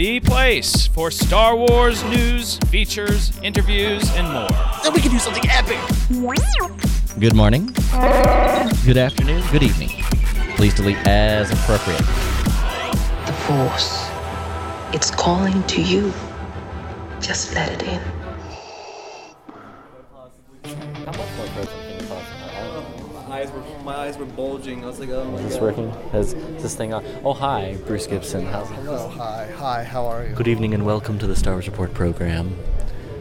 The place for Star Wars news, features, interviews, and more. Then we can do something epic. Good morning. Good afternoon. Good evening. Please delete as appropriate. The Force. It's calling to you. Just let it in. My eyes were my eyes were bulging. I was like, oh my Is this god. working? Is, is this thing on? Oh, hi, Bruce Gibson. How's it? Hello, hi, hi, how are you? Good evening and welcome to the Star Wars Report program.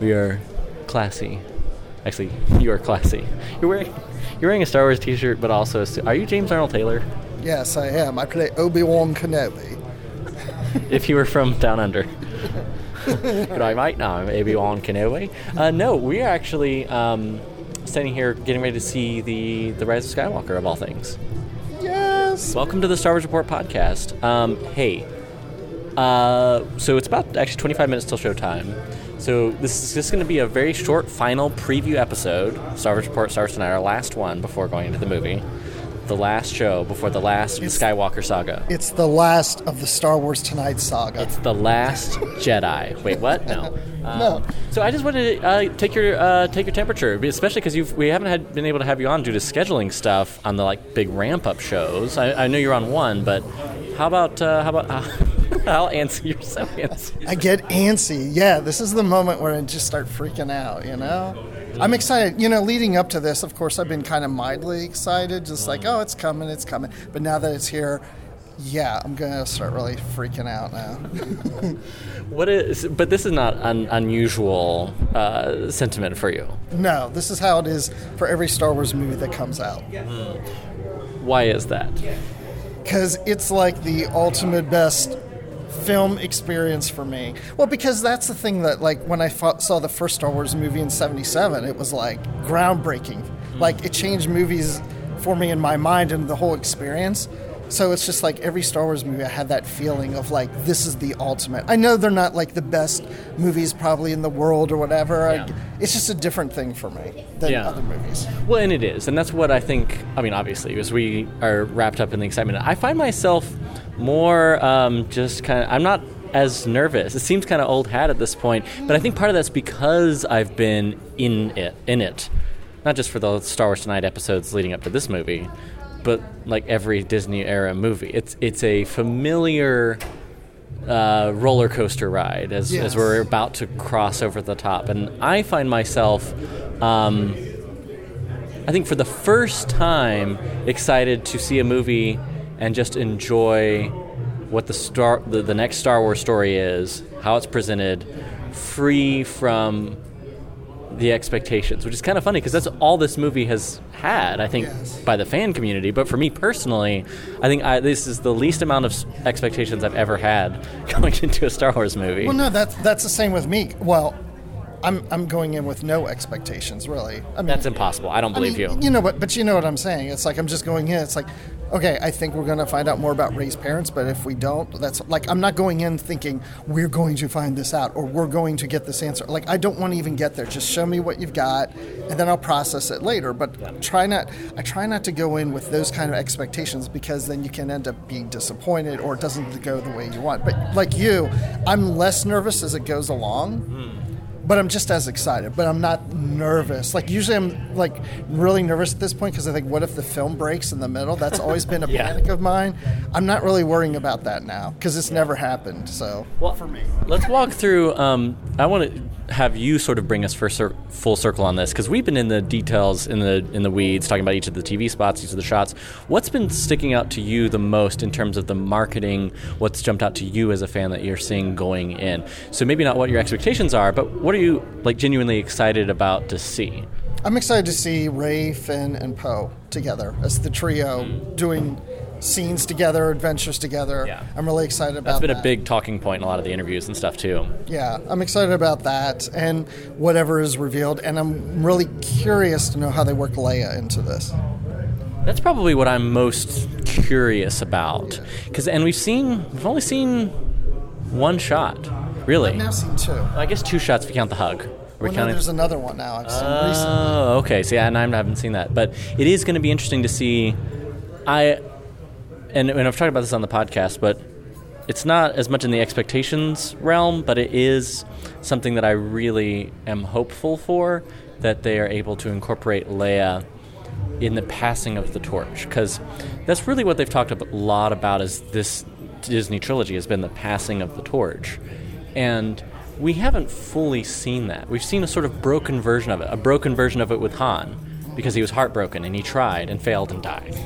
We are classy. Actually, you are classy. You're wearing you're wearing a Star Wars T-shirt, but also a su- are you James Arnold Taylor? Yes, I am. I play Obi Wan Kenobi. if you were from down under. Good I might now. I'm Obi Wan Kenobi. Uh, no, we are actually um, standing here getting ready to see the the Rise of Skywalker of all things. Yes. Welcome to the Star Wars Report podcast. Um, hey, uh, so it's about actually 25 minutes till showtime. So this is just going to be a very short final preview episode. Star Wars Report starts tonight, our last one before going into the movie, the last show before the last It's- Skywalker saga. It's the last of the Star Wars Tonight saga. It's the last Jedi. Wait, what? No. Um, No. So I just wanted to uh, take your uh, take your temperature, especially because we haven't had, been able to have you on due to scheduling stuff on the like big ramp up shows. I, I know you're on one, but how about uh, how about uh, how antsy you're so antsy? I get antsy. Yeah, this is the moment where I just start freaking out, you know? I'm excited. You know, leading up to this, of course, I've been kind of mildly excited, just like, oh, it's coming, it's coming. But now that it's here, yeah, I'm going to start really freaking out now. What is? But this is not an unusual uh, sentiment for you. no, this is how it is for every Star Wars movie that comes out. Why is that? because it's like the ultimate best film experience for me. Well, because that's the thing that like when I fo- saw the first Star Wars movie in '77, it was like groundbreaking. Mm. Like it changed movies for me in my mind and the whole experience. So it's just like every Star Wars movie, I had that feeling of like this is the ultimate. I know they're not like the best movies probably in the world or whatever. I- it's just a different thing for me than Yeah. other movies. Well, and it is, and that's what I think. I mean, obviously, because we are wrapped up in the excitement. I find myself more um, just kind of. I'm not as nervous. It seems kind of old hat at this point, but I think part of that's because I've been in it, in it, not just for the Star Wars Tonight episodes leading up to this movie, but like every Disney era movie. It's it's a familiar uh, roller coaster ride as, Yes. as we're about to cross over the top. And I find myself, um, I think for the first time, excited to see a movie and just enjoy what the star the, the next Star Wars story is, how it's presented, free from the expectations, which is kind of funny because that's all this movie has had, I think, Yes. by the fan community. But for me personally, I think I, this is the least amount of expectations I've ever had going into a Star Wars movie. Well, no, that's that's the same with me. Well, I'm I'm going in with no expectations, really. I mean, That's impossible. I don't I believe mean, you. You know what? But you know what I'm saying. It's like I'm just going in. It's like, okay, I think we're going to find out more about Rey's parents, but if we don't, that's like I'm not going in thinking we're going to find this out or we're going to get this answer. Like I don't want to even get there. Just show me what you've got, and then I'll process it later. But try not. I try not to go in with those kind of expectations because then you can end up being disappointed or it doesn't go the way you want. But like you, I'm less nervous as it goes along hmm. But I'm just as excited. But I'm not nervous. Like usually, I'm like really nervous at this point because I think, what if the film breaks in the middle? That's always been a Yeah. panic of mine. I'm not really worrying about that now because it's never happened. So Well, for me, let's walk through. Um, I want to have you sort of bring us for cir- full circle on this because we've been in the details, in the in the weeds, talking about each of the TV spots, each of the shots. What's been sticking out to you the most in terms of the marketing? What's jumped out to you as a fan that you're seeing going in? So maybe not what your expectations are, but what are you like genuinely excited about to see? I'm excited to see Rey, Finn, and Poe together as the trio hmm. doing scenes together, adventures together. Yeah. I'm really excited about That's been a big talking point in a lot of the interviews and stuff too. Yeah, I'm excited about that and whatever is revealed, and I'm really curious to know how they work Leia into this. That's probably what I'm most curious about. Cause, and we've seen, we've only seen one shot, really. I've now seen two. I guess two shots if you count the hug. Are we Well, no, there's another one now. I've seen recently. Oh, okay. See, and I haven't seen that, but it is going to be interesting to see. I and, and I've talked about this on the podcast, but it's not as much in the expectations realm, but it is something that I really am hopeful for that they are able to incorporate Leia in the passing of the torch because that's really what they've talked a lot about is this Disney trilogy has been the passing of the torch and we haven't fully seen that. We've seen a sort of broken version of it a broken version of it with Han because he was heartbroken and he tried and failed and died.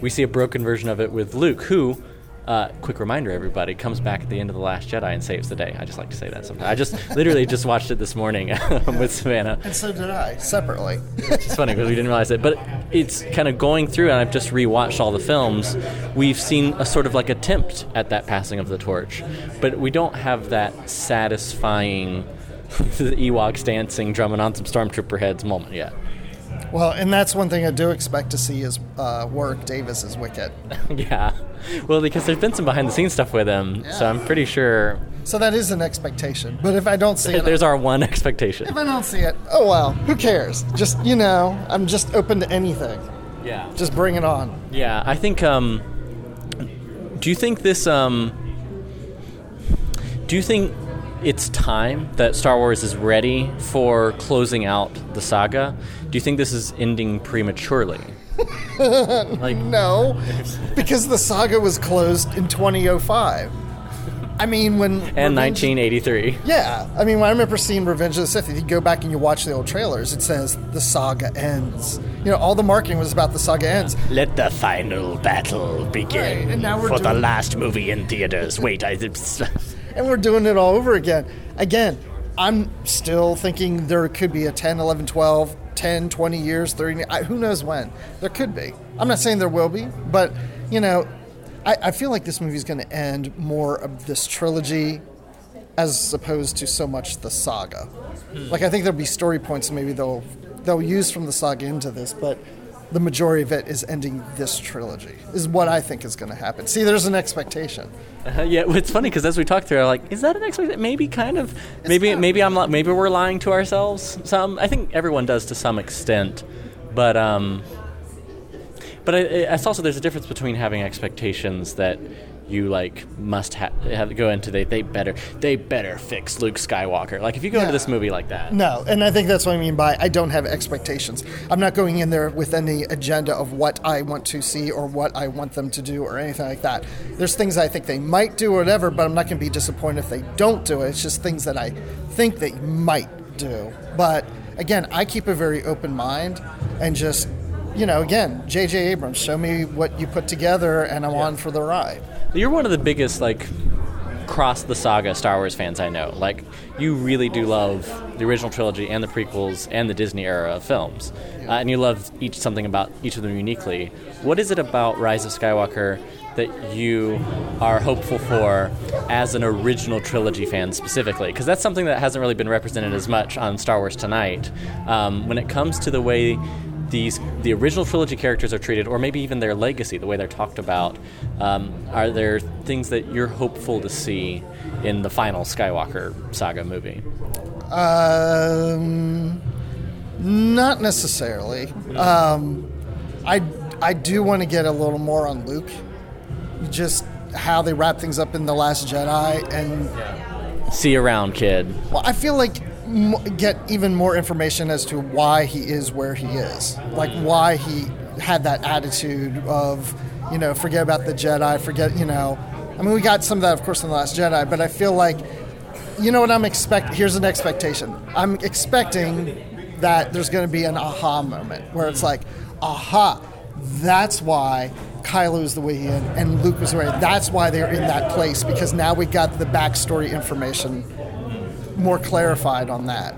We see a broken version of it with Luke who uh, quick reminder, everybody comes back at the end of the Last Jedi and saves the day. I just like to say that sometimes. I just literally just watched it this morning with Savannah. And so did I, separately. It's funny because we didn't realize it, but it's kind of going through, and I've just rewatched all the films. We've seen a sort of like attempt at that passing of the torch, but we don't have that satisfying the Ewoks dancing, drumming on some stormtrooper heads moment yet. Well, and that's one thing I do expect to see is uh, Warwick Davis is Wicket. yeah, well, because there's been some behind the scenes stuff with him, so I'm pretty sure So that is an expectation. But if I don't see it, there's our one expectation. if I don't see it, oh well, who cares? Just you know, I'm just open to anything. Yeah. Just bring it on. Yeah, I think. Um, do you think this? Um, do you think it's time that Star Wars is ready for closing out the saga? Do you think this is ending prematurely? like, No, because the saga was closed in 2005. I mean, when and Revenge- 1983. Yeah, I mean, when I remember seeing Revenge of the Sith, if you go back and you watch the old trailers, it says the saga ends. You know, all the marketing was about the saga ends. Let the final battle begin. Right, and now we're for the last movie in theaters. Wait, I. and we're doing it all over again. Again, I'm still thinking there could be a 10, 11, 12, 10, 20 years, 30, I, who knows when. There could be. I'm not saying there will be, but, you know, I, I feel like this movie is going to end more of this trilogy as opposed to so much the saga. Hmm. Like, I think there'll be story points maybe they'll, they'll use from the saga into this, but the majority of it is ending this trilogy, is what I think is going to happen. See, there's an expectation. Uh, yeah, it's funny because as we talk through, I'm like, is that an expectation? Maybe kind of. Maybe not- maybe I'm li- maybe we're lying to ourselves. Some I think everyone does to some extent, but um, but I, I, it's also there's a difference between having expectations that you like must ha- have to go into they they better they better fix Luke Skywalker. Like if you go into this movie like that, No, and I think that's what I mean by I don't have expectations. I'm not going in there with any agenda of what I want to see or what I want them to do or anything like that. There's things I think they might do or whatever, but I'm not going to be disappointed if they don't do it. It's just things that I think they might do. But again, I keep a very open mind and just, you know, again, J.J. Abrams, show me what you put together and I'm on for the ride. You're one of the biggest like cross the saga Star Wars fans I know. Like you really do love the original trilogy and the prequels and the Disney era of films, uh, and you love each something about each of them uniquely. What is it about Rise of Skywalker that you are hopeful for as an original trilogy fan specifically? Because that's something that hasn't really been represented as much on Star Wars tonight. Um, when it comes to the way these the original trilogy characters are treated, or maybe even their legacy, the way they're talked about. Um, are there things that you're hopeful to see in the final Skywalker saga movie? Um, not necessarily. Um, I I do want to get a little more on Luke, just how they wrap things up in the Last Jedi, and See you around, kid. well, I feel like get even more information as to why he is where he is, like why he had that attitude of, you know, forget about the Jedi, forget, you know. I mean, we got some of that, of course, in the Last Jedi, but I feel like you know what I'm expect. Here's an expectation. I'm expecting that there's going to be an aha moment where it's like, aha, that's why Kylo is the way he is, and Luke was the way. That's why they're in that place because now we got the backstory information more clarified on that.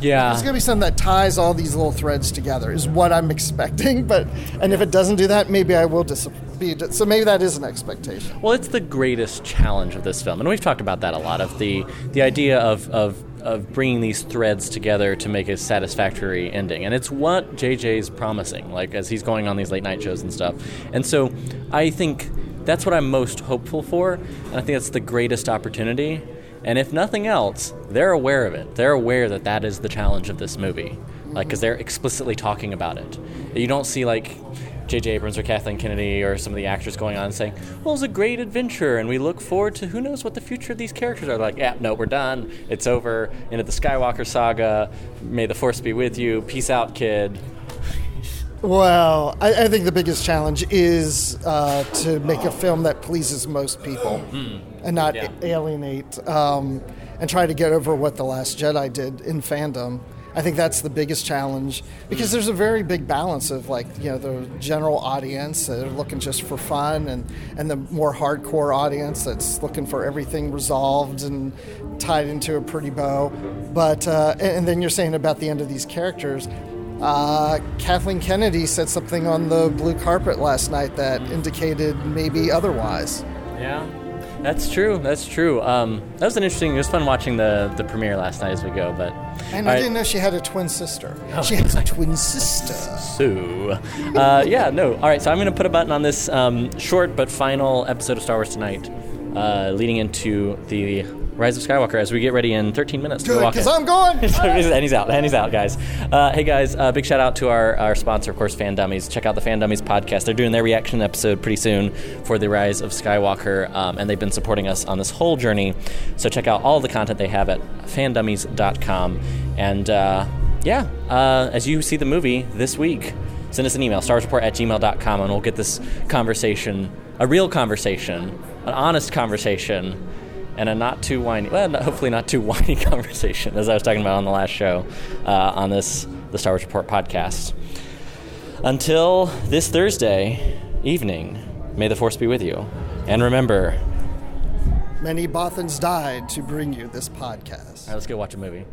Yeah. It's gonna be something that ties all these little threads together. Is what I'm expecting. But and if it doesn't do that, maybe I will dis- be. dis- So maybe that is an expectation. Well, it's the greatest challenge of this film, and we've talked about that a lot. Of the the idea of of of bringing these threads together to make a satisfactory ending, and it's what JJ's promising. Like as he's going on these late night shows and stuff, and so I think that's what I'm most hopeful for, and I think that's the greatest opportunity. And if nothing else, they're aware of it. They're aware that that is the challenge of this movie, like because they're explicitly talking about it. You don't see like J.J. Abrams or Kathleen Kennedy or some of the actors going on and saying, "Well, it was a great adventure, and we look forward to who knows what the future of these characters are." Like, yeah, no, we're done. It's over. Into the Skywalker saga. May the Force be with you. Peace out, kid. Well, I, I think the biggest challenge is uh, to make a film that pleases most people and not Yeah. alienate um, and try to get over what The Last Jedi did in fandom. I think that's the biggest challenge because there's a very big balance of like you know the general audience that are looking just for fun and and the more hardcore audience that's looking for everything resolved and tied into a pretty bow. But uh, and, and then you're saying about the end of these characters. Uh, Kathleen Kennedy said something on the blue carpet last night that indicated maybe otherwise. Yeah, that's true. That's true. Um, that was an interesting. It was fun watching the the premiere last night as we go. But And I right. didn't know she had a twin sister. she has a twin sister. So, uh, yeah, no. All right, so I'm going to put a button on this um, short but final episode of Star Wars tonight, uh, leading into the Rise of Skywalker as we get ready in 13 minutes to Good, walk because. I'm going. and he's out. And he's out, guys. Uh, hey, guys, uh, big shout out to our, our sponsor, of course, Fan Dummies. Check out the Fan Dummies podcast. They're doing their reaction episode pretty soon for the Rise of Skywalker, um, and they've been supporting us on this whole journey. So check out all the content they have at fandummies.com. And uh, yeah, uh, as you see the movie this week, send us an email, starsreport at gmail.com, and we'll get this conversation, a real conversation, an honest conversation and a not too whiny, well, hopefully not too whiny conversation, as I was talking about on the last show uh, on this the Star Wars Report podcast. Until this Thursday evening, may the Force be with you, and remember. Many Bothans died to bring you this podcast. All right, let's go watch a movie.